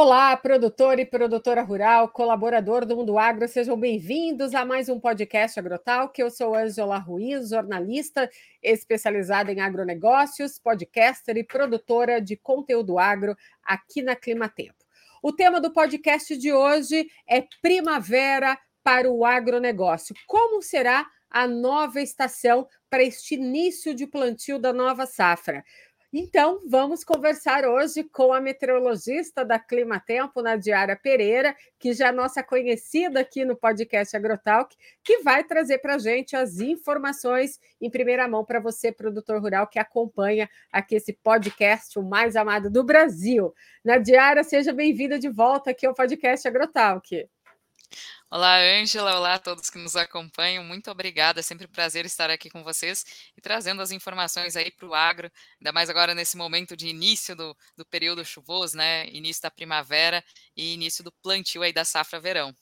Olá, produtor e produtora rural, colaborador do Mundo Agro, sejam bem-vindos a mais um podcast Agrotalk. Eu sou Angela Ruiz, jornalista especializada em agronegócios, podcaster e produtora de conteúdo agro aqui na Clima Tempo. O tema do podcast de hoje é Primavera para o agronegócio. Como será a nova estação para este início de plantio da nova safra? Então, vamos conversar hoje com a meteorologista da Clima Tempo, Nadiara Pereira, que já é nossa conhecida aqui no podcast Agrotalk, que vai trazer para a gente as informações em primeira mão para você, produtor rural, que acompanha aqui esse podcast, o mais amado do Brasil. Nadiara, seja bem-vinda de volta aqui ao podcast Agrotalk. Olá, Ângela. Olá a todos que nos acompanham. Muito obrigada. É sempre um prazer estar aqui com vocês e trazendo as informações aí para o agro, ainda mais agora nesse momento de início do, do período chuvoso, né? Início da primavera e início do plantio aí da safra verão.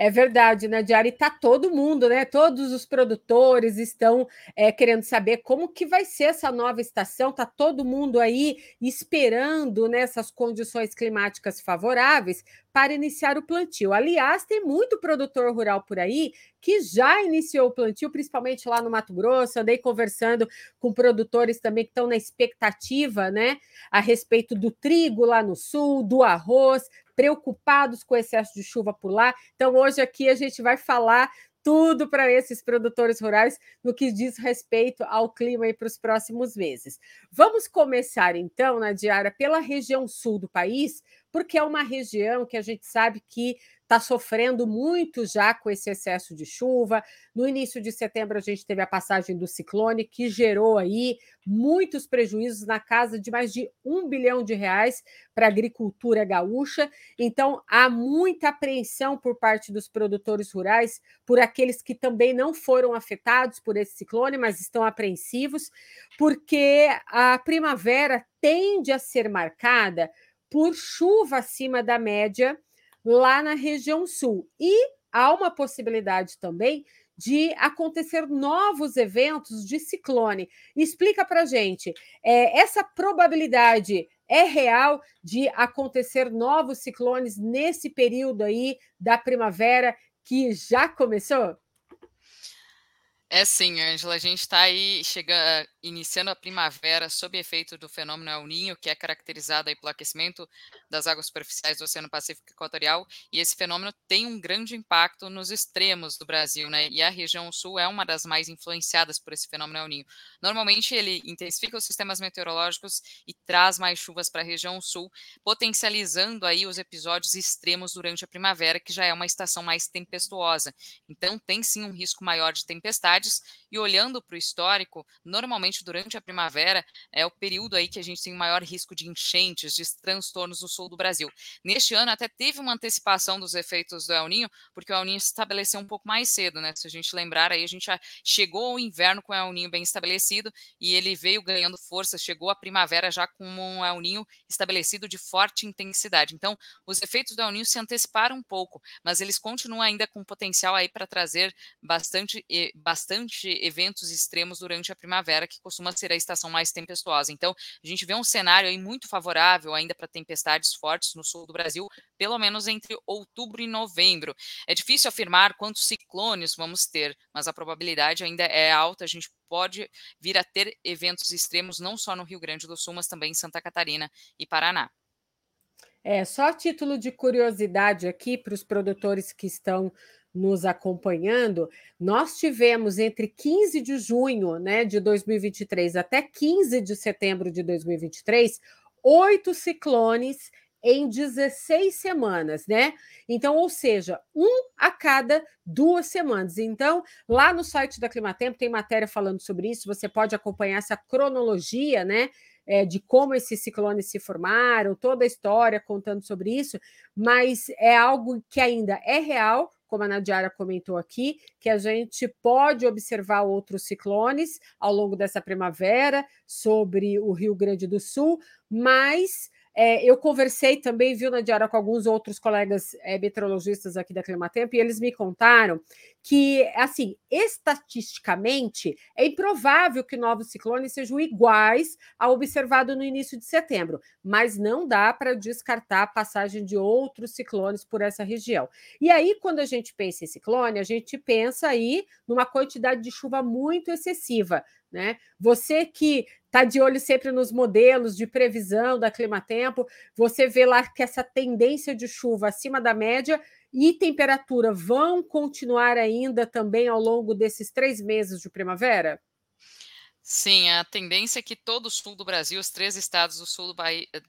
É verdade, né, Diário? E tá todo mundo, né? Todos os produtores estão é, querendo saber como que vai ser essa nova estação. Tá todo mundo aí esperando nessas né, condições climáticas favoráveis para iniciar o plantio. Aliás, tem muito produtor rural por aí que já iniciou o plantio, principalmente lá no Mato Grosso. Andei conversando com produtores também que estão na expectativa, né, a respeito do trigo lá no sul, do arroz, preocupados com o excesso de chuva por lá. Então, hoje aqui a gente vai falar tudo para esses produtores rurais no que diz respeito ao clima para os próximos meses. Vamos começar então, Nadiara, pela região sul do país, porque é uma região que a gente sabe que está sofrendo muito já com esse excesso de chuva. No início de setembro, a gente teve a passagem do ciclone, que gerou aí muitos prejuízos na casa de mais de um bilhão de reais para a agricultura gaúcha. Então, há muita apreensão por parte dos produtores rurais, por aqueles que também não foram afetados por esse ciclone, mas estão apreensivos, porque a primavera tende a ser marcada por chuva acima da média lá na região sul. E há uma possibilidade também de acontecer novos eventos de ciclone. Explica para gente, é, essa probabilidade é real de acontecer novos ciclones nesse período aí da primavera que já começou? É sim, Ângela. A gente está aí chegando, iniciando a primavera sob efeito do fenômeno El Ninho, que é caracterizado pelo aquecimento das águas superficiais do Oceano Pacífico Equatorial, e esse fenômeno tem um grande impacto nos extremos do Brasil, né? E a região sul é uma das mais influenciadas por esse fenômeno El Ninho. Normalmente ele intensifica os sistemas meteorológicos e traz mais chuvas para a região sul, potencializando aí os episódios extremos durante a primavera, que já é uma estação mais tempestuosa. Então tem sim um risco maior de tempestade cidades e olhando para o histórico, normalmente durante a primavera é o período aí que a gente tem maior risco de enchentes, de transtornos no sul do Brasil. Neste ano até teve uma antecipação dos efeitos do El Ninho, porque o El Ninho se estabeleceu um pouco mais cedo, né? Se a gente lembrar aí, a gente já chegou ao inverno com o El Ninho bem estabelecido e ele veio ganhando força, chegou a primavera já com um El Ninho estabelecido de forte intensidade. Então, os efeitos do El Ninho se anteciparam um pouco, mas eles continuam ainda com potencial aí para trazer bastante, bastante bastante eventos extremos durante a primavera, que costuma ser a estação mais tempestuosa. Então, a gente vê um cenário aí muito favorável ainda para tempestades fortes no sul do Brasil, pelo menos entre outubro e novembro. É difícil afirmar quantos ciclones vamos ter, mas a probabilidade ainda é alta. A gente pode vir a ter eventos extremos não só no Rio Grande do Sul, mas também em Santa Catarina e Paraná. É, só título de curiosidade aqui para os produtores que estão nos acompanhando, nós tivemos entre 15 de junho né, de 2023 até 15 de setembro de 2023, oito ciclones em 16 semanas, né? Então, ou seja, um a cada duas semanas. Então, lá no site da Climatempo tem matéria falando sobre isso, você pode acompanhar essa cronologia, né? É, de como esses ciclones se formaram, toda a história contando sobre isso, mas é algo que ainda é real, como a Nadiara comentou aqui, que a gente pode observar outros ciclones ao longo dessa primavera sobre o Rio Grande do Sul, mas é, eu conversei também, viu, na diária, com alguns outros colegas é, meteorologistas aqui da Climatempo, e eles me contaram que, assim, estatisticamente, é improvável que novos ciclones sejam iguais ao observado no início de setembro, mas não dá para descartar a passagem de outros ciclones por essa região. E aí, quando a gente pensa em ciclone, a gente pensa aí numa quantidade de chuva muito excessiva, né? Você que está de olho sempre nos modelos de previsão da Climatempo, você vê lá que essa tendência de chuva acima da média e temperatura vão continuar ainda também ao longo desses três meses de primavera? Sim, a tendência é que todo o sul do Brasil, os três estados do sul do,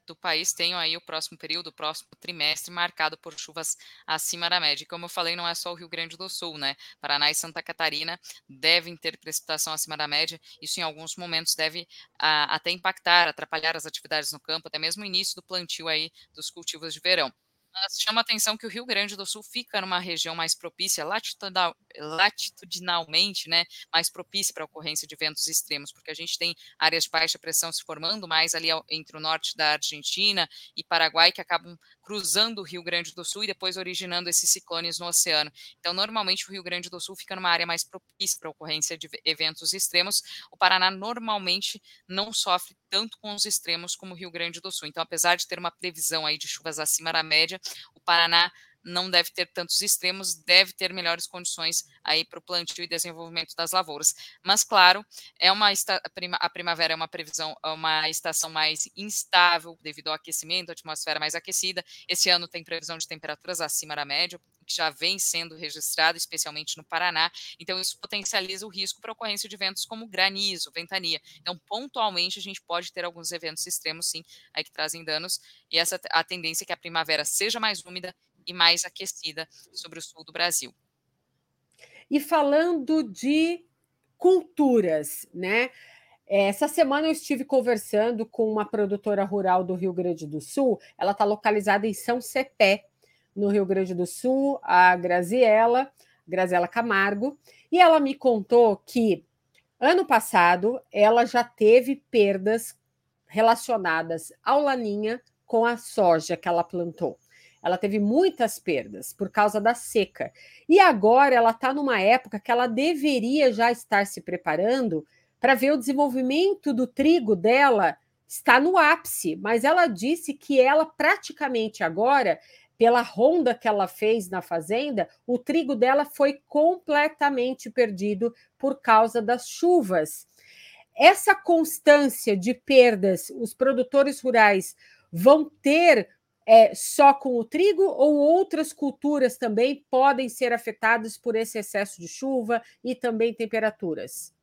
do, país, tenham aí o próximo período, o próximo trimestre, marcado por chuvas acima da média. Como eu falei, não é só o Rio Grande do Sul, né? Paraná e Santa Catarina devem ter precipitação acima da média. Isso, em alguns momentos, deve a, até impactar, atrapalhar as atividades no campo, até mesmo o início do plantio aí dos cultivos de verão. Mas chama atenção que o Rio Grande do Sul fica numa região mais propícia, latitudinal, latitudinalmente, né, mais propícia para a ocorrência de ventos extremos, porque a gente tem áreas de baixa pressão se formando mais ali entre o norte da Argentina e Paraguai, que acabam cruzando o Rio Grande do Sul e depois originando esses ciclones no oceano. Então, normalmente, o Rio Grande do Sul fica numa área mais propícia para a ocorrência de eventos extremos. O Paraná normalmente não sofre tanto com os extremos como o Rio Grande do Sul. Então, apesar de ter uma previsão aí de chuvas acima da média, o Paraná não deve ter tantos extremos, deve ter melhores condições aí para o plantio e desenvolvimento das lavouras. Mas, claro, é uma a primavera é uma previsão, é uma estação mais instável devido ao aquecimento, atmosfera mais aquecida. Esse ano tem previsão de temperaturas acima da média, que já vem sendo registrado, especialmente no Paraná. Então, isso potencializa o risco para ocorrência de eventos como granizo, ventania. Então, pontualmente, a gente pode ter alguns eventos extremos, sim, aí que trazem danos. E essa a tendência é que a primavera seja mais úmida e mais aquecida sobre o sul do Brasil. E falando de culturas, né? Essa semana eu estive conversando com uma produtora rural do Rio Grande do Sul. Ela está localizada em São Cepé, no Rio Grande do Sul, a Graziela, Graziela Camargo, e ela me contou que ano passado ela já teve perdas relacionadas ao laninha com a soja que ela plantou. Ela teve muitas perdas por causa da seca. E agora ela está numa época que ela deveria já estar se preparando para ver o desenvolvimento do trigo dela está no ápice, mas ela disse que ela praticamente agora, pela ronda que ela fez na fazenda, o trigo dela foi completamente perdido por causa das chuvas. Essa constância de perdas, os produtores rurais vão ter é, só com o trigo ou outras culturas também podem ser afetadas por esse excesso de chuva e também temperaturas?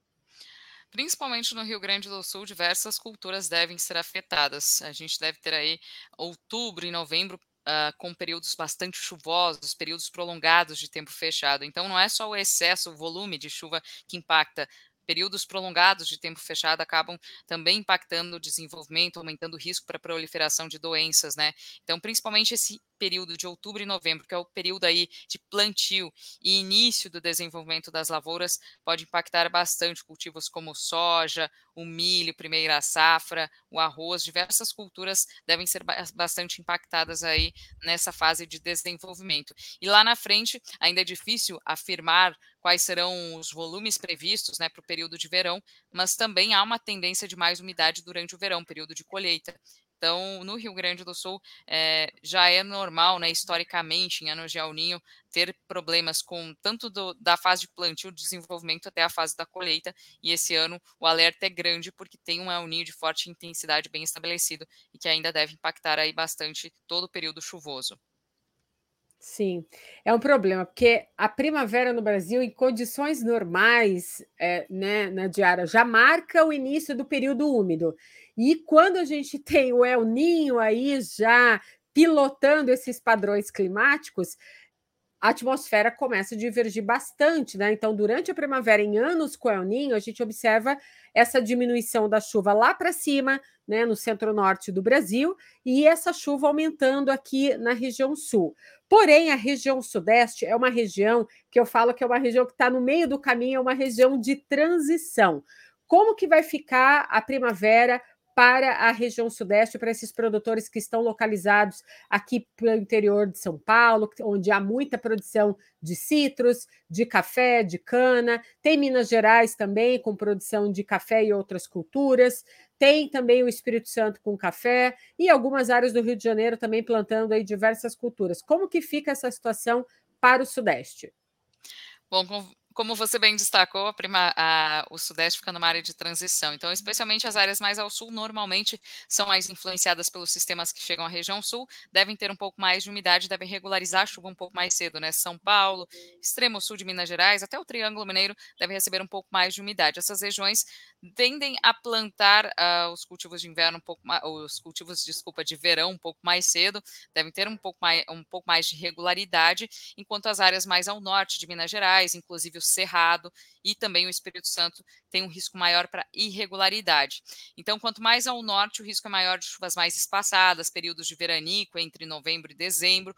Principalmente no Rio Grande do Sul, diversas culturas devem ser afetadas. A gente deve ter aí outubro e novembro Uh, com períodos bastante chuvosos, períodos prolongados de tempo fechado. Então, não é só o excesso, o volume de chuva que impacta períodos prolongados de tempo fechado acabam também impactando o desenvolvimento, aumentando o risco para a proliferação de doenças, né? Então, principalmente esse período de outubro e novembro, que é o período aí de plantio e início do desenvolvimento das lavouras, pode impactar bastante cultivos como soja, o milho, primeira safra, o arroz, diversas culturas devem ser bastante impactadas aí nessa fase de desenvolvimento. E lá na frente, ainda é difícil afirmar quais serão os volumes previstos né, para o período de verão, mas também há uma tendência de mais umidade durante o verão, período de colheita. Então, no Rio Grande do Sul, é, já é normal, né, historicamente, em anos de El Ninho, ter problemas com tanto do, da fase de plantio, desenvolvimento, até a fase da colheita. E esse ano o alerta é grande, porque tem um El Ninho de forte intensidade bem estabelecido e que ainda deve impactar aí bastante todo o período chuvoso. Sim, é um problema, porque a primavera no Brasil, em condições normais, é, né, na diária, já marca o início do período úmido. E quando a gente tem o El Ninho aí já pilotando esses padrões climáticos, a atmosfera começa a divergir bastante, né? Então, durante a primavera, em anos com El Ninho, a gente observa essa diminuição da chuva lá para cima, né, no centro-norte do Brasil, e essa chuva aumentando aqui na região sul. Porém, a região sudeste é uma região que eu falo que é uma região que está no meio do caminho, é uma região de transição. Como que vai ficar a primavera para a região sudeste, para esses produtores que estão localizados aqui pelo interior de São Paulo, onde há muita produção de citros, de café, de cana. Tem Minas Gerais também, com produção de café e outras culturas. Tem também o Espírito Santo com café e algumas áreas do Rio de Janeiro também plantando aí diversas culturas. Como que fica essa situação para o Sudeste? Bom, como você bem destacou, a prima, a, o Sudeste fica numa área de transição. Então, especialmente as áreas mais ao sul, normalmente são mais influenciadas pelos sistemas que chegam à região sul, devem ter um pouco mais de umidade, devem regularizar a chuva um pouco mais cedo, né? São Paulo, extremo sul de Minas Gerais, até o Triângulo Mineiro devem receber um pouco mais de umidade. Essas regiões tendem a plantar uh, os cultivos de inverno um pouco mais, os cultivos, desculpa, de verão um pouco mais cedo, devem ter um pouco mais, um pouco mais de regularidade, enquanto as áreas mais ao norte de Minas Gerais, inclusive o Cerrado e também o Espírito Santo tem um risco maior para irregularidade. Então, quanto mais ao norte, o risco é maior de chuvas mais espaçadas, períodos de veranico entre novembro e dezembro,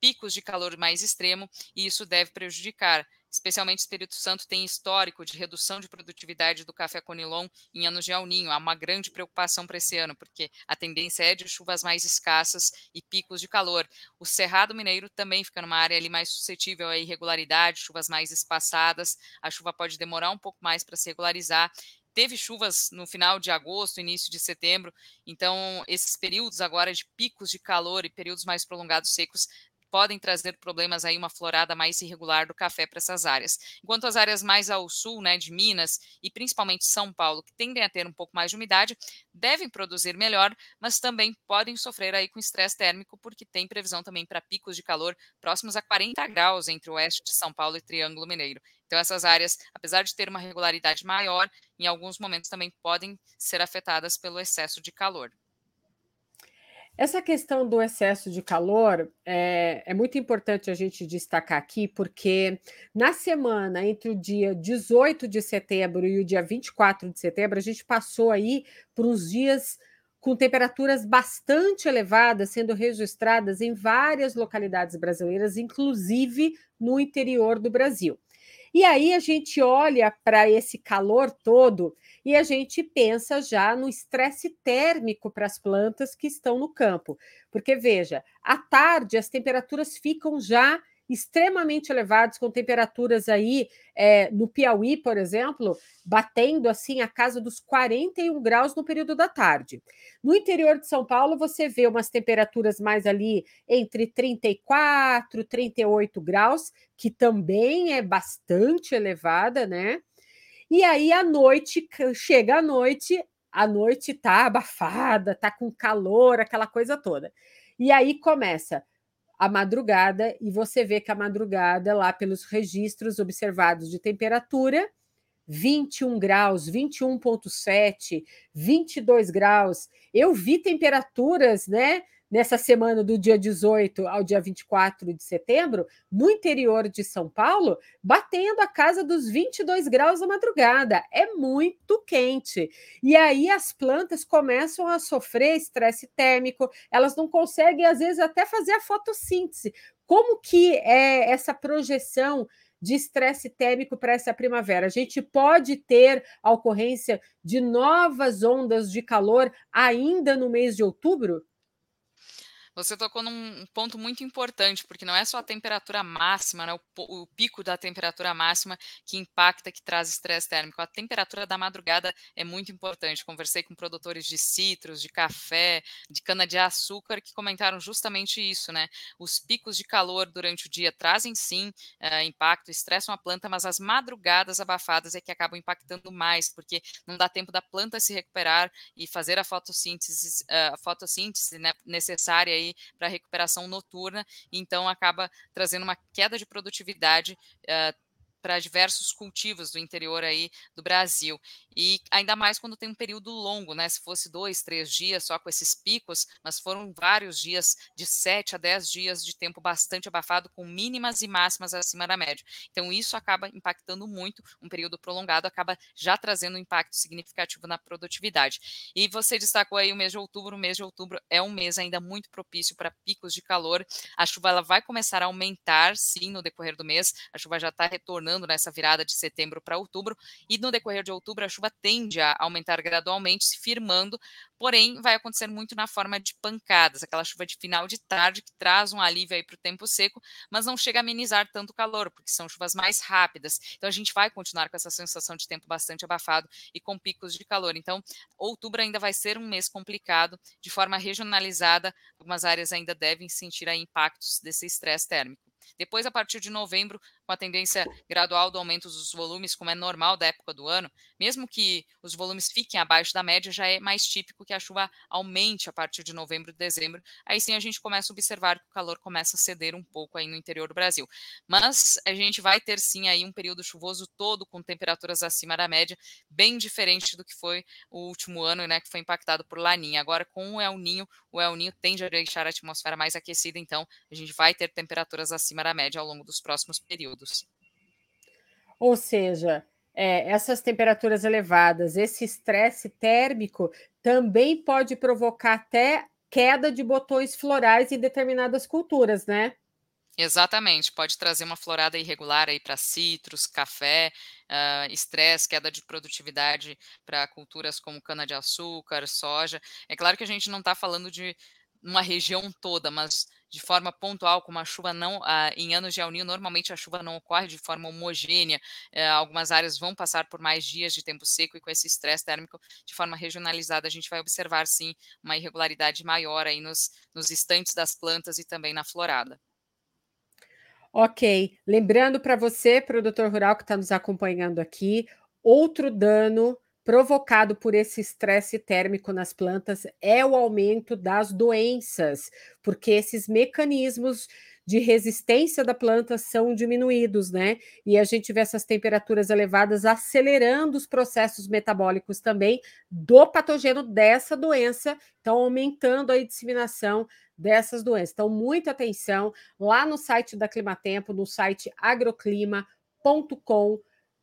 picos de calor mais extremo, e isso deve prejudicar especialmente o Espírito Santo tem histórico de redução de produtividade do café conilon em anos de El Ninho. Há uma grande preocupação para esse ano, porque a tendência é de chuvas mais escassas e picos de calor. O Cerrado Mineiro também fica numa área ali mais suscetível a irregularidade, chuvas mais espaçadas. A chuva pode demorar um pouco mais para se regularizar teve chuvas no final de agosto, início de setembro, então esses períodos agora de picos de calor e períodos mais prolongados secos podem trazer problemas aí, uma florada mais irregular do café para essas áreas. Enquanto as áreas mais ao sul, né, de Minas e principalmente São Paulo, que tendem a ter um pouco mais de umidade, devem produzir melhor, mas também podem sofrer aí com estresse térmico, porque tem previsão também para picos de calor próximos a 40 graus entre o oeste de São Paulo e Triângulo Mineiro. Então, essas áreas, apesar de ter uma regularidade maior, em alguns momentos também podem ser afetadas pelo excesso de calor. Essa questão do excesso de calor é, é, muito importante a gente destacar aqui, porque na semana entre o dia 18 de setembro e o dia 24 de setembro, a gente passou aí por uns dias com temperaturas bastante elevadas sendo registradas em várias localidades brasileiras, inclusive no interior do Brasil. E aí a gente olha para esse calor todo e a gente pensa já no estresse térmico para as plantas que estão no campo. Porque, veja, à tarde as temperaturas ficam já extremamente elevados, com temperaturas aí é, no Piauí, por exemplo, batendo assim a casa dos 41 graus no período da tarde. No interior de São Paulo, você vê umas temperaturas mais ali entre 34, 38 graus, que também é bastante elevada, né? E aí, à noite, chega a noite, a noite tá abafada, tá com calor, aquela coisa toda. E aí começa a madrugada, e você vê que a madrugada, lá pelos registros observados de temperatura, 21 graus, 21,7, 22 graus. Eu vi temperaturas, né? Nessa semana do dia 18 ao dia 24 de setembro, no interior de São Paulo, batendo a casa dos 22 graus da madrugada. É muito quente. E aí as plantas começam a sofrer estresse térmico, elas não conseguem, às vezes, até fazer a fotossíntese. Como que é essa projeção de estresse térmico para essa primavera? A gente pode ter a ocorrência de novas ondas de calor ainda no mês de outubro? Você tocou num ponto muito importante, porque não é só a temperatura máxima, né, o, o, pico da temperatura máxima que impacta, que traz estresse térmico. A temperatura da madrugada é muito importante. Conversei com produtores de citros, de café, de cana-de-açúcar, que comentaram justamente isso, né? Os picos de calor durante o dia trazem sim é, impacto, estressam a planta, mas as madrugadas abafadas é que acabam impactando mais, porque não dá tempo da planta se recuperar e fazer a fotossíntese, a fotossíntese né, necessária para recuperação noturna, então acaba trazendo uma queda de produtividade uh, para diversos cultivos do interior aí do Brasil. E ainda mais quando tem um período longo, né? Se fosse dois, três dias só com esses picos, mas foram vários dias, de sete a dez dias de tempo bastante abafado, com mínimas e máximas acima da média. Então, isso acaba impactando muito, um período prolongado acaba já trazendo um impacto significativo na produtividade. E você destacou aí o mês de outubro, o mês de outubro é um mês ainda muito propício para picos de calor. A chuva ela vai começar a aumentar, sim, no decorrer do mês, a chuva já está retornando retornando nessa virada de setembro para outubro, e no decorrer de outubro a chuva tende a aumentar gradualmente, se firmando, porém vai acontecer muito na forma de pancadas, aquela chuva de final de tarde que traz um alívio aí para o tempo seco, mas não chega a amenizar tanto o calor, porque são chuvas mais rápidas. Então a gente vai continuar com essa sensação de tempo bastante abafado e com picos de calor. Então, outubro ainda vai ser um mês complicado, de forma regionalizada, algumas áreas ainda devem sentir impactos desse estresse térmico. Depois, a partir de novembro, com a tendência gradual do aumento dos volumes, como é normal da época do ano, mesmo que os volumes fiquem abaixo da média, já é mais típico que a chuva aumente a partir de novembro e dezembro. Aí sim a gente começa a observar que o calor começa a ceder um pouco aí no interior do Brasil. Mas a gente vai ter sim aí um período chuvoso todo com temperaturas acima da média, bem diferente do que foi o último ano, né, que foi impactado por Laninha. Agora com o El Ninho, o El Ninho tende a deixar a atmosfera mais aquecida, então a gente vai ter temperaturas acima da média ao longo dos próximos períodos períodos. Ou seja, é, essas temperaturas elevadas, esse estresse térmico também pode provocar até queda de botões florais em determinadas culturas, né? Exatamente, pode trazer uma florada irregular aí para citros, café, uh, estresse, queda de produtividade para culturas como cana-de-açúcar, soja. É claro que a gente não está falando de uma região toda, mas de forma pontual, como a chuva não, ah, em anos de El normalmente a chuva não ocorre de forma homogênea, eh, algumas áreas vão passar por mais dias de tempo seco e com esse estresse térmico de forma regionalizada, a gente vai observar sim uma irregularidade maior aí nos, nos estantes das plantas e também na florada. Ok, lembrando para você, produtor rural que está nos acompanhando aqui, outro dano provocado por esse estresse térmico nas plantas é o aumento das doenças, porque esses mecanismos de resistência da planta são diminuídos, né? E a gente vê essas temperaturas elevadas acelerando os processos metabólicos também do patogeno dessa doença, então aumentando a disseminação dessas doenças. Então, muita atenção lá no site da Climatempo, no site agroclima.com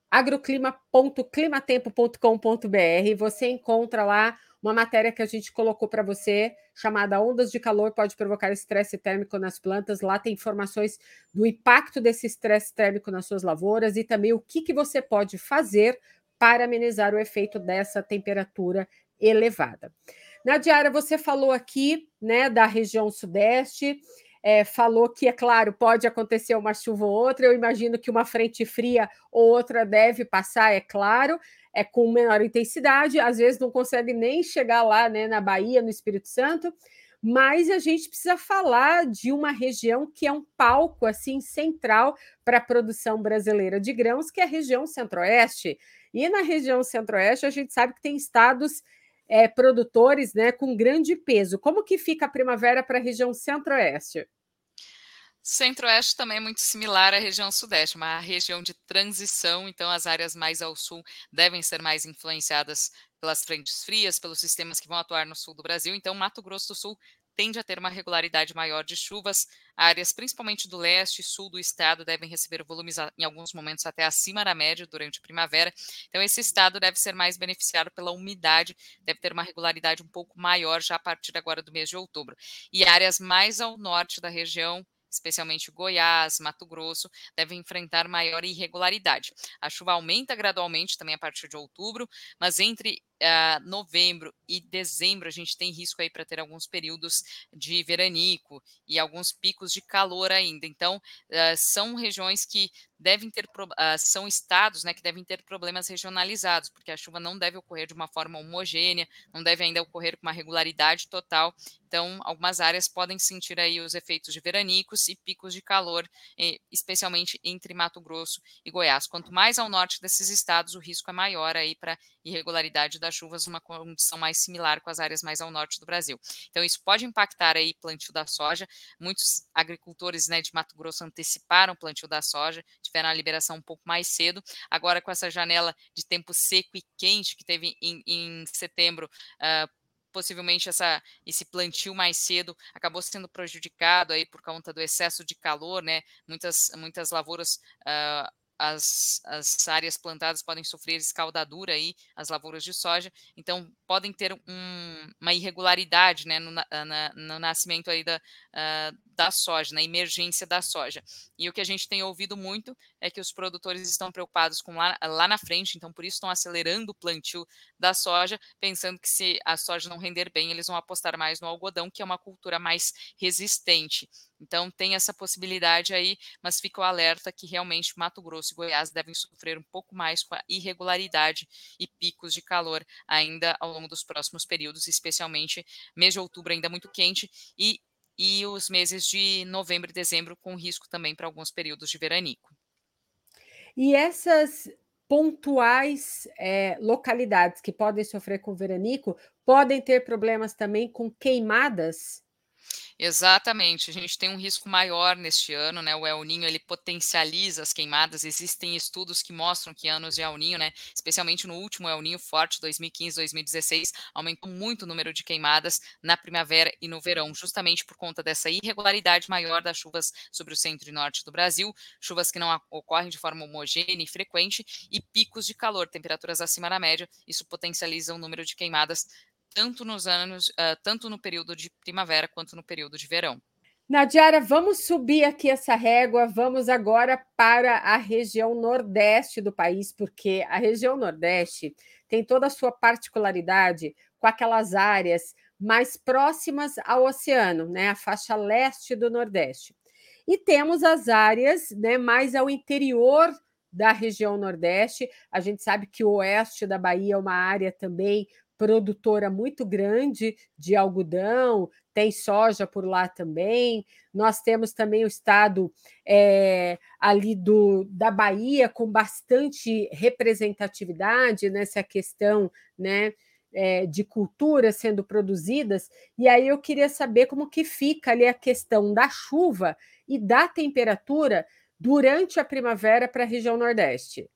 agroclima.climatempo.com.br. Você encontra lá uma matéria que a gente colocou para você, chamada Ondas de Calor Pode Provocar Estresse Térmico nas Plantas. Lá tem informações do impacto desse estresse térmico nas suas lavouras e também o que, que você pode fazer para amenizar o efeito dessa temperatura elevada. Nadiara, você falou aqui né, da região sudeste é, falou que, é claro, pode acontecer uma chuva ou outra. Eu imagino que uma frente fria ou outra deve passar, é claro, é com menor intensidade. Às vezes não consegue nem chegar lá, né, na Bahia, no Espírito Santo. Mas a gente precisa falar de uma região que é um palco assim central para a produção brasileira de grãos, que é a região Centro-Oeste. E na região Centro-Oeste a gente sabe que tem estados é, produtores né, com grande peso. Como que fica a primavera para a região centro-oeste? Centro-Oeste também é muito similar à região Sudeste, uma região de transição, então as áreas mais ao sul devem ser mais influenciadas pelas frentes frias, pelos sistemas que vão atuar no sul do Brasil. Então, Mato Grosso do Sul tende a ter uma regularidade maior de chuvas. Áreas, principalmente do leste e sul do estado, devem receber volumes em alguns momentos até acima da média durante a primavera. Então, esse estado deve ser mais beneficiado pela umidade, deve ter uma regularidade um pouco maior já a partir agora do mês de outubro. E áreas mais ao norte da região, especialmente Goiás, Mato Grosso, devem enfrentar maior irregularidade. A chuva aumenta gradualmente também a partir de outubro, mas entre uh, novembro e dezembro a gente tem risco aí para ter alguns períodos de veranico e alguns picos de calor ainda. Então, uh, são regiões que devem ter, uh, são estados né, que devem ter problemas regionalizados, porque a chuva não deve ocorrer de uma forma homogênea, não deve ainda ocorrer com uma regularidade total. Então, algumas áreas podem sentir aí os efeitos de veranicos e picos de calor, especialmente entre Mato Grosso e Goiás. Quanto mais ao norte desses estados, o risco é maior aí para irregularidade das chuvas, uma condição mais similar com as áreas mais ao norte do Brasil. Então, isso pode impactar aí plantio da soja. Muitos agricultores né, de Mato Grosso anteciparam o plantio da soja, tiveram a liberação um pouco mais cedo. Agora, com essa janela de tempo seco e quente que teve em, em setembro, uh, possivelmente essa, esse plantio mais cedo acabou sendo prejudicado aí por conta do excesso de calor, né? Muitas, muitas lavouras uh, as, as áreas plantadas podem sofrer escaldadura aí, as lavouras de soja, então podem ter um, uma irregularidade né, no, na, no nascimento aí da, uh, da soja, na emergência da soja. E o que a gente tem ouvido muito é que os produtores estão preocupados com lá, lá na frente, então por isso estão acelerando o plantio da soja, pensando que se a soja não render bem, eles vão apostar mais no algodão, que é uma cultura mais resistente. Então tem essa possibilidade aí, mas fica o alerta que realmente Mato Grosso e Goiás devem sofrer um pouco mais com a irregularidade e picos de calor ainda ao longo dos próximos períodos, especialmente mês de outubro ainda muito quente e, e os meses de novembro e dezembro com risco também para alguns períodos de veranico. E essas pontuais é, localidades que podem sofrer com veranico podem ter problemas também com queimadas? Exatamente, a gente tem um risco maior neste ano, né? O El Ninho ele potencializa as queimadas. Existem estudos que mostram que anos de El Ninho, né, especialmente no último El Ninho forte 2015, 2016, aumentou muito o número de queimadas na primavera e no verão, justamente por conta dessa irregularidade maior das chuvas sobre o centro e norte do Brasil, chuvas que não ocorrem de forma homogênea e frequente e picos de calor, temperaturas acima da média. Isso potencializa o número de queimadas tanto nos anos, uh, tanto no período de primavera quanto no período de verão. Nadiara, vamos subir aqui essa régua, vamos agora para a região nordeste do país, porque a região nordeste tem toda a sua particularidade com aquelas áreas mais próximas ao oceano, né, a faixa leste do Nordeste. E temos as áreas né, mais ao interior da região Nordeste. A gente sabe que o oeste da Bahia é uma área também produtora muito grande de algodão, tem soja por lá também. Nós temos também o estado é, ali do, da Bahia com bastante representatividade nessa questão né, é, de culturas sendo produzidas. E aí eu queria saber como que fica ali a questão da chuva e da temperatura durante a primavera para a região Nordeste.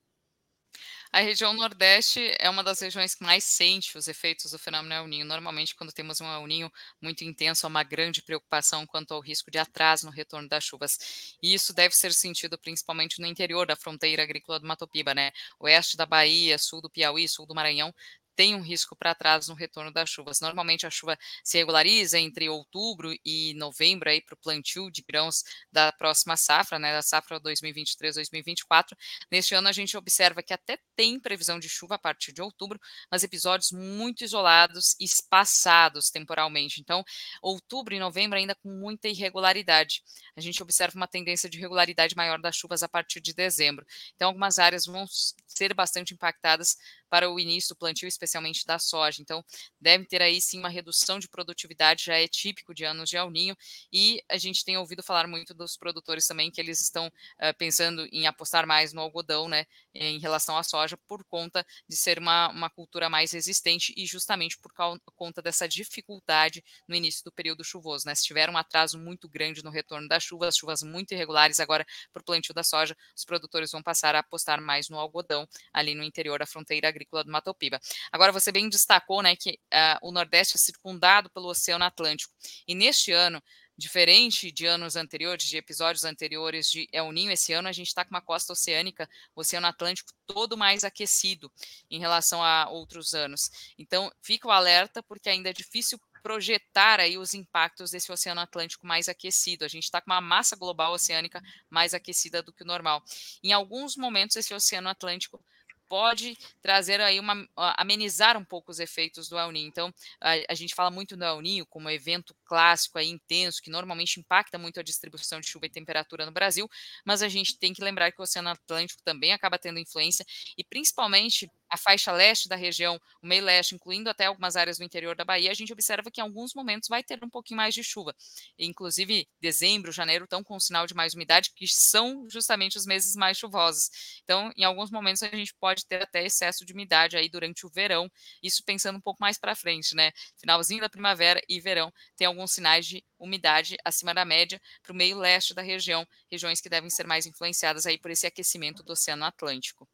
A região Nordeste é uma das regiões que mais sente os efeitos do fenômeno El Ninho. Normalmente, quando temos um El Ninho muito intenso, há uma grande preocupação quanto ao risco de atraso no retorno das chuvas. E isso deve ser sentido principalmente no interior da fronteira agrícola do Mato Piba, né? Oeste da Bahia, sul do Piauí, sul do Maranhão, tem um risco para atraso no retorno das chuvas. Normalmente a chuva se regulariza entre outubro e novembro aí para o plantio de grãos da próxima safra, né, da safra 2023-2024. Neste ano a gente observa que até tem previsão de chuva a partir de outubro, mas episódios muito isolados espaçados temporalmente. Então, outubro e novembro ainda com muita irregularidade. A gente observa uma tendência de regularidade maior das chuvas a partir de dezembro. Então, algumas áreas vão ser bastante impactadas para o início do plantio, especialmente da soja. Então, deve ter aí sim uma redução de produtividade, já é típico de anos de El Ninho, e a gente tem ouvido falar muito dos produtores também que eles estão uh, pensando em apostar mais no algodão, né, em relação à soja, por conta de ser uma, uma cultura mais resistente e justamente por conta dessa dificuldade no início do período chuvoso, né? Se tiver um atraso muito grande no retorno das chuvas, chuvas muito irregulares agora para o plantio da soja, os produtores vão passar a apostar mais no algodão ali no interior da fronteira agrícola do Mato Piba. Agora, você bem destacou, né, que uh, o Nordeste é circundado pelo Oceano Atlântico e neste ano Diferente de anos anteriores, de episódios anteriores de El Ninho, esse ano a gente está com uma costa oceânica, o Oceano Atlântico todo mais aquecido em relação a outros anos. Então, fica o alerta, porque ainda é difícil projetar aí os impactos desse Oceano Atlântico mais aquecido. A gente está com uma massa global oceânica mais aquecida do que o normal. Em alguns momentos, esse Oceano Atlântico pode trazer aí uma amenizar um pouco os efeitos do El Niño. Então, a, a, gente fala muito do El Niño como evento clássico aí intenso que normalmente impacta muito a distribuição de chuva e temperatura no Brasil, mas a gente tem que lembrar que o Oceano Atlântico também acaba tendo influência e principalmente a faixa leste da região, o meio leste, incluindo até algumas áreas do interior da Bahia, a gente observa que em alguns momentos vai ter um pouquinho mais de chuva. Inclusive, dezembro, janeiro estão com sinal de mais umidade, que são justamente os meses mais chuvosos. Então, em alguns momentos, a gente pode ter até excesso de umidade aí durante o verão, isso pensando um pouco mais para frente, né? Finalzinho da primavera e verão, tem alguns sinais de umidade acima da média para o meio leste da região, regiões que devem ser mais influenciadas aí por esse aquecimento do Oceano Atlântico.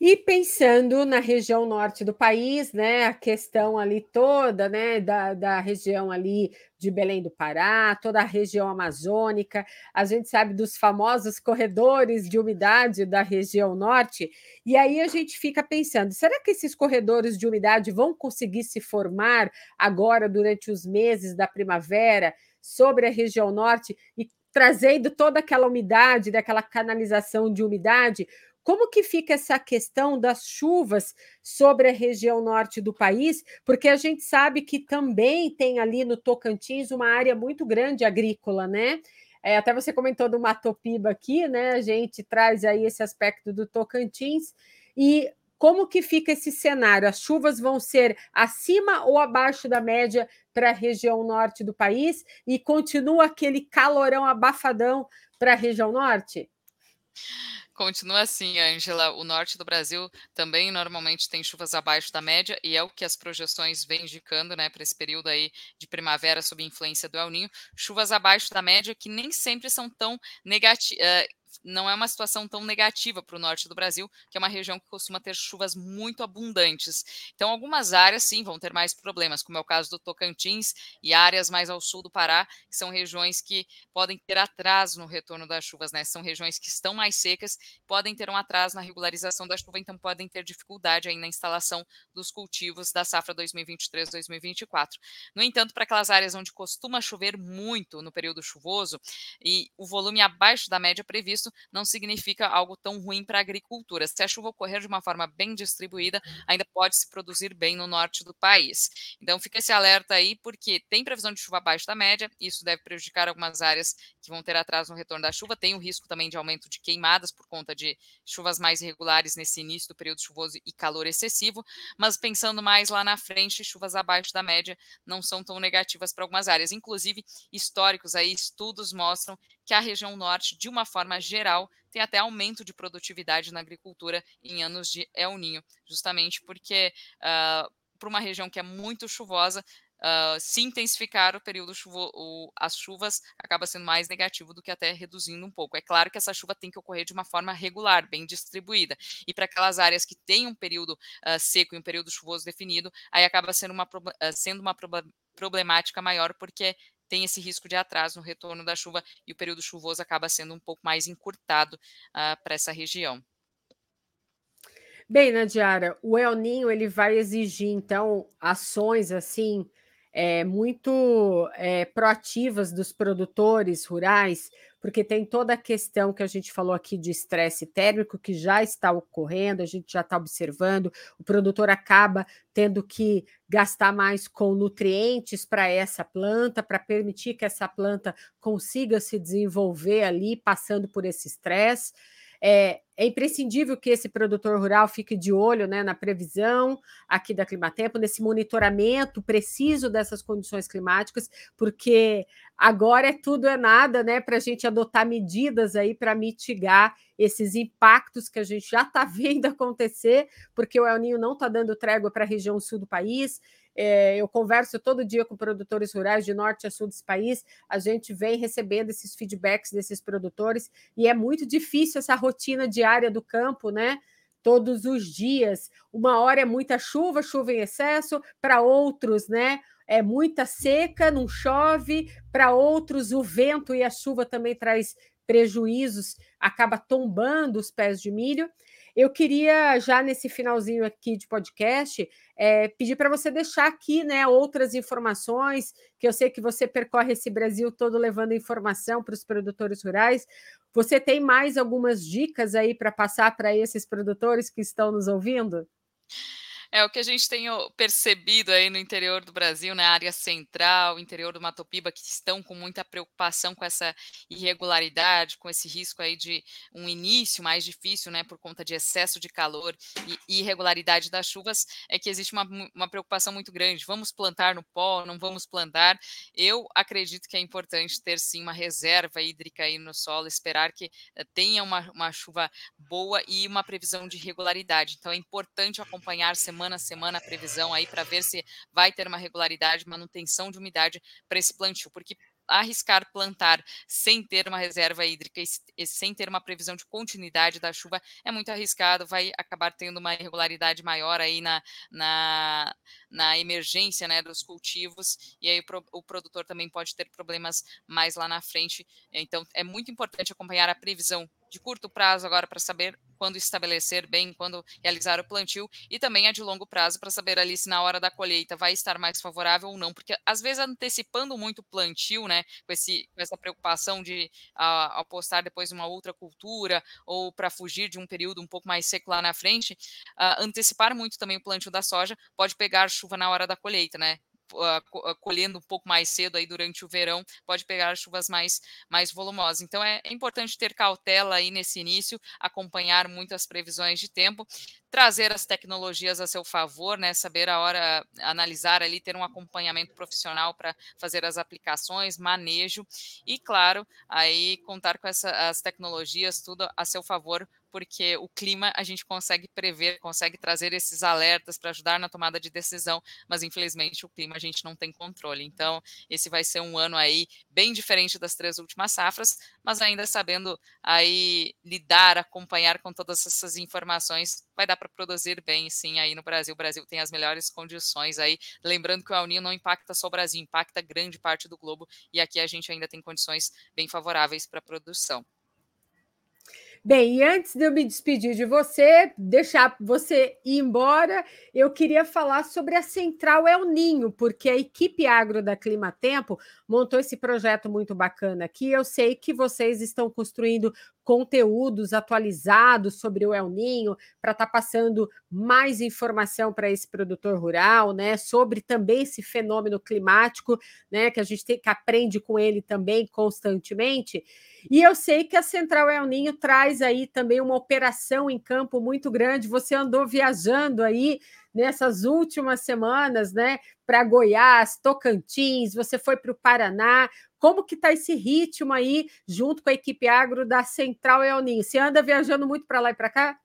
E pensando na região norte do país, né, a questão ali toda, né, da, da região ali de Belém do Pará, toda a região amazônica, a gente sabe dos famosos corredores de umidade da região norte, e aí a gente fica pensando, será que esses corredores de umidade vão conseguir se formar agora durante os meses da primavera, sobre a região norte e trazendo toda aquela umidade, daquela canalização de umidade, como que fica essa questão das chuvas sobre a região norte do país? Porque a gente sabe que também tem ali no Tocantins uma área muito grande agrícola, né? É, até você comentou do Matopiba aqui, né? A gente traz aí esse aspecto do Tocantins. E como que fica esse cenário? As chuvas vão ser acima ou abaixo da média para a região norte do país? E continua aquele calorão abafadão para a região norte? Continua assim, Angela. O norte do Brasil também normalmente tem chuvas abaixo da média e é o que as projeções vêm indicando, né, para esse período aí de primavera sob influência do El Ninho. Chuvas abaixo da média que nem sempre são tão negativas. Não é uma situação tão negativa para o norte do Brasil, que é uma região que costuma ter chuvas muito abundantes. Então, algumas áreas, sim, vão ter mais problemas, como é o caso do Tocantins e áreas mais ao sul do Pará, que são regiões que podem ter atraso no retorno das chuvas, né? São regiões que estão mais secas, podem ter um atraso na regularização da chuva, então podem ter dificuldade aí na instalação dos cultivos da safra 2023-2024. No entanto, para aquelas áreas onde costuma chover muito no período chuvoso e o volume abaixo da média previsto, isso não significa algo tão ruim para a agricultura. Se a chuva ocorrer de uma forma bem distribuída, ainda pode se produzir bem no norte do país. Então fica esse alerta aí, porque tem previsão de chuva abaixo da média, isso deve prejudicar algumas áreas que vão ter atraso no retorno da chuva. Tem o risco também de aumento de queimadas por conta de chuvas mais irregulares nesse início do período chuvoso e calor excessivo, mas pensando mais lá na frente, chuvas abaixo da média não são tão negativas para algumas áreas. Inclusive, históricos aí, estudos mostram que a região norte, de uma forma geral, tem até aumento de produtividade na agricultura em anos de El Ninho, justamente porque uh, para uma região que é muito chuvosa, Uh, se intensificar o período chuvo, o, as chuvas acaba sendo mais negativo do que até reduzindo um pouco. É claro que essa chuva tem que ocorrer de uma forma regular, bem distribuída. E para aquelas áreas que têm um período uh, seco e um período chuvoso definido, aí acaba sendo uma, uh, sendo uma problemática maior, porque tem esse risco de atraso no retorno da chuva e o período chuvoso acaba sendo um pouco mais encurtado uh, para essa região. Bem, Nadiara, o El Ninho ele vai exigir então ações assim é, muito é, proativas dos produtores rurais porque tem toda a questão que a gente falou aqui de estresse térmico que já está ocorrendo, a gente já está observando, o produtor acaba tendo que gastar mais com nutrientes para essa planta, para permitir que essa planta consiga se desenvolver ali, passando por esse estresse. É, é, imprescindível que esse produtor rural fique de olho né, na previsão aqui da Climatempo, nesse monitoramento preciso dessas condições climáticas, porque agora é tudo é nada né, para a gente adotar medidas aí para mitigar esses impactos que a gente já está vendo acontecer, porque o El Ninho não está dando trégua para a região sul do país. É, eu converso todo dia com produtores rurais de norte a sul desse país, a gente vem recebendo esses feedbacks desses produtores, e é muito difícil essa rotina diária do campo, né? Todos os dias. Uma hora é muita chuva, chuva em excesso, para outros, né? É muita seca, não chove, para outros o vento e a chuva também traz prejuízos, acaba tombando os pés de milho. Eu queria, já nesse finalzinho aqui de podcast, é, pedir para você deixar aqui né, outras informações, que eu sei que você percorre esse Brasil todo levando informação para os produtores rurais. Você tem mais algumas dicas aí para passar para esses produtores que estão nos ouvindo? É o que a gente tem percebido aí no interior do Brasil, na área central, interior do Mato Piba, que estão com muita preocupação com essa irregularidade, com esse risco aí de um início mais difícil, né, por conta de excesso de calor e irregularidade das chuvas, é que existe uma, uma preocupação muito grande. Vamos plantar no pó, não vamos plantar? Eu acredito que é importante ter sim uma reserva hídrica aí no solo, esperar que eh, tenha uma, uma chuva boa e uma previsão de regularidade. Então é importante acompanhar semana semana a semana a previsão aí para ver se vai ter uma regularidade, manutenção de umidade para esse plantio, porque arriscar plantar sem ter uma reserva hídrica e sem ter uma previsão de continuidade da chuva é muito arriscado, vai acabar tendo uma irregularidade maior aí na, na, na emergência né, dos cultivos, e aí o, o produtor também pode ter problemas mais lá na frente. Então, é muito importante acompanhar a previsão de curto prazo agora para saber quando estabelecer bem, quando realizar o plantio, e também a de longo prazo para saber ali se na hora da colheita vai estar mais favorável ou não, porque às vezes antecipando muito o plantio, né, com, esse, com essa preocupação de uh, apostar depois uma outra cultura ou para fugir de um período um pouco mais seco lá na frente, uh, antecipar muito também o plantio da soja pode pegar chuva na hora da colheita, né? Uh, colhendo um pouco mais cedo aí durante o verão, pode pegar chuvas mais, mais volumosas. Então é, é importante ter cautela aí nesse início, acompanhar muitas previsões de tempo, trazer as tecnologias a seu favor, né? Saber a hora, analisar ali, ter um acompanhamento profissional para fazer as aplicações, manejo e, claro, aí contar com essa, as tecnologias tudo a seu favor porque o clima a gente consegue prever, consegue trazer esses alertas para ajudar na tomada de decisão, mas infelizmente o clima a gente não tem controle. Então, esse vai ser um ano aí bem diferente das três últimas safras, mas ainda sabendo aí lidar, acompanhar com todas essas informações, vai dar para produzir bem, sim, aí no Brasil. O Brasil tem as melhores condições aí. Lembrando que o El Niño não impacta só o Brasil, impacta grande parte do globo, e aqui a gente ainda tem condições bem favoráveis para a produção. Bem, e antes de eu me despedir de você, deixar você ir embora, eu queria falar sobre a Central El Ninho, porque a equipe agro da Clima Tempo montou esse projeto muito bacana aqui. Eu sei que vocês estão construindo conteúdos atualizados sobre o El Ninho, para estar tá passando mais informação para esse produtor rural, né? Sobre também esse fenômeno climático, né? Que a gente tem, que aprende com ele também constantemente. E eu sei que a Central El Ninho traz aí também uma operação em campo muito grande. Você andou viajando aí nessas últimas semanas, né? Para Goiás, Tocantins, você foi para o Paraná. Como que está esse ritmo aí, junto com a equipe agro da Central El Ninho? Você anda viajando muito para lá e para cá?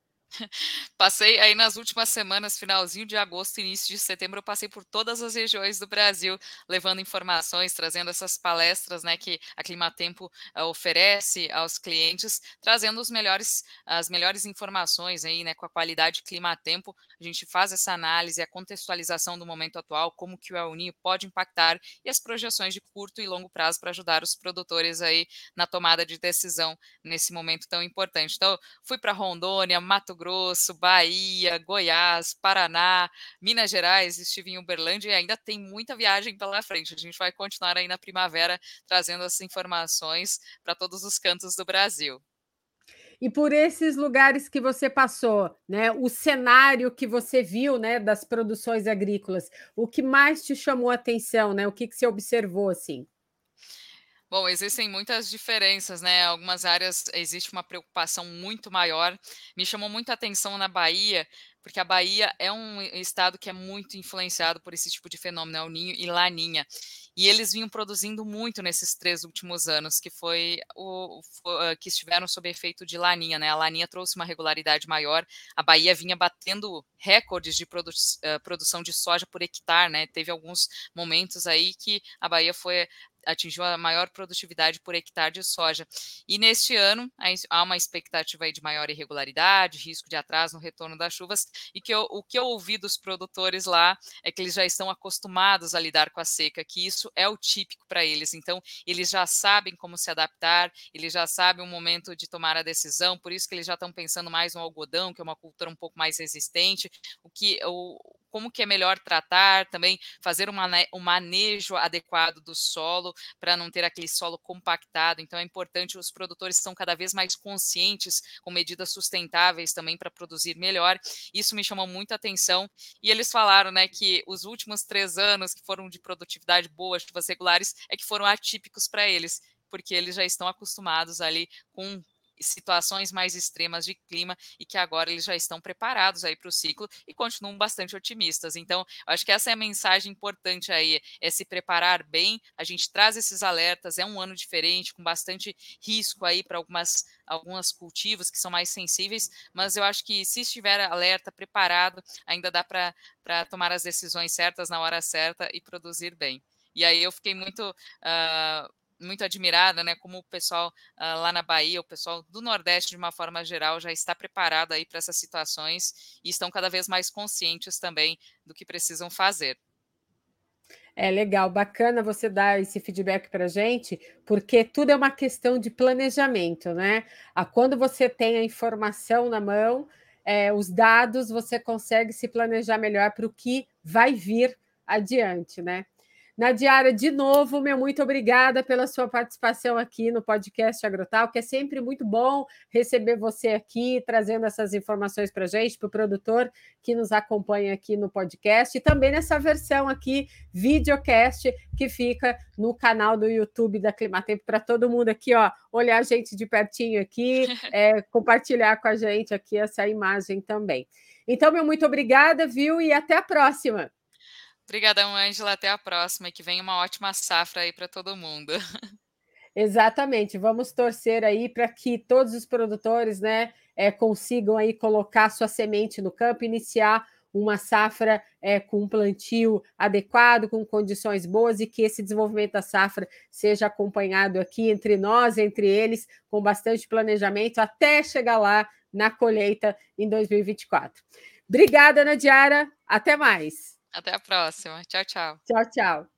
Passei aí nas últimas semanas, finalzinho de agosto, início de setembro, eu passei por todas as regiões do Brasil, levando informações, trazendo essas palestras, né, que a Climatempo uh, oferece aos clientes, trazendo os melhores, as melhores informações aí, né, com a qualidade Climatempo. A gente faz essa análise, a contextualização do momento atual, como que o El Ninho pode impactar e as projeções de curto e longo prazo para ajudar os produtores aí na tomada de decisão nesse momento tão importante. Então, fui para Rondônia, Mato Grosso, Bahia, Goiás, Paraná, Minas Gerais, estive em Uberlândia e ainda tem muita viagem pela frente. A gente vai continuar aí na primavera trazendo as informações para todos os cantos do Brasil. E por esses lugares que você passou, né, o cenário que você viu, né, das produções agrícolas, o que mais te chamou a atenção, né? O que, que você observou assim? Bom, existem muitas diferenças, né? Algumas áreas existe uma preocupação muito maior. Me chamou muito a atenção na Bahia, porque a Bahia é um estado que é muito influenciado por esse tipo de fenômeno, El Ninho e Laninha. E eles vinham produzindo muito nesses três últimos anos, que foi o, o que estiveram sob efeito de Laninha, né? A Laninha trouxe uma regularidade maior. A Bahia vinha batendo recordes de produ produção de soja por hectare, né? Teve alguns momentos aí que a Bahia foi atingiu a maior produtividade por hectare de soja. E neste ano há uma expectativa de maior irregularidade, risco de atraso no retorno das chuvas, e que eu, o que eu ouvi dos produtores lá é que eles já estão acostumados a lidar com a seca, que isso é o típico para eles. Então, eles já sabem como se adaptar, eles já sabem o momento de tomar a decisão, por isso que eles já estão pensando mais no algodão, que é uma cultura um pouco mais resistente, o que o, como que é melhor tratar, também fazer uma, um manejo adequado do solo para não ter aquele solo compactado. Então é importante, os produtores estão cada vez mais conscientes com medidas sustentáveis também para produzir melhor. Isso me chamou muita atenção. E eles falaram né, que os últimos três anos que foram de produtividade boa, chuvas regulares, é que foram atípicos para eles porque eles já estão acostumados ali com situações mais extremas de clima e que agora eles já estão preparados aí para o ciclo e continuam bastante otimistas. Então, acho que essa é a mensagem importante aí, é se preparar bem. A gente traz esses alertas, é um ano diferente, com bastante risco aí para algumas alguns cultivos que são mais sensíveis, mas eu acho que se estiver alerta, preparado, ainda dá para tomar as decisões certas na hora certa e produzir bem. E aí eu fiquei muito uh, muito admirada, né, como o pessoal uh, lá na Bahia, o pessoal do Nordeste de uma forma geral já está preparado aí para essas situações e estão cada vez mais conscientes também do que precisam fazer. É legal, bacana você dar esse feedback para a gente, porque tudo é uma questão de planejamento, né? A quando você tem a informação na mão, é, os dados, você consegue se planejar melhor para o que vai vir adiante, né? Nadiara, de novo, meu muito obrigada pela sua participação aqui no podcast Agrotal, que é sempre muito bom receber você aqui, trazendo essas informações para a gente, para o produtor que nos acompanha aqui no podcast, e também nessa versão aqui, videocast, que fica no canal do YouTube da Climatempo, para todo mundo aqui, ó, olhar a gente de pertinho aqui, é, compartilhar com a gente aqui essa imagem também. Então, meu muito obrigada, viu? E até a próxima! Obrigadão, Ângela. Até a próxima e que venha uma ótima safra aí para todo mundo. Exatamente. Vamos torcer aí para que todos os produtores, né, é, consigam aí colocar sua semente no campo, iniciar uma safra é, com um plantio adequado, com condições boas e que esse desenvolvimento da safra seja acompanhado aqui entre nós, entre eles, com bastante planejamento até chegar lá na colheita em 2024. Obrigada, Nadiara. Até mais. Até a próxima. Tchau, tchau. Tchau, tchau.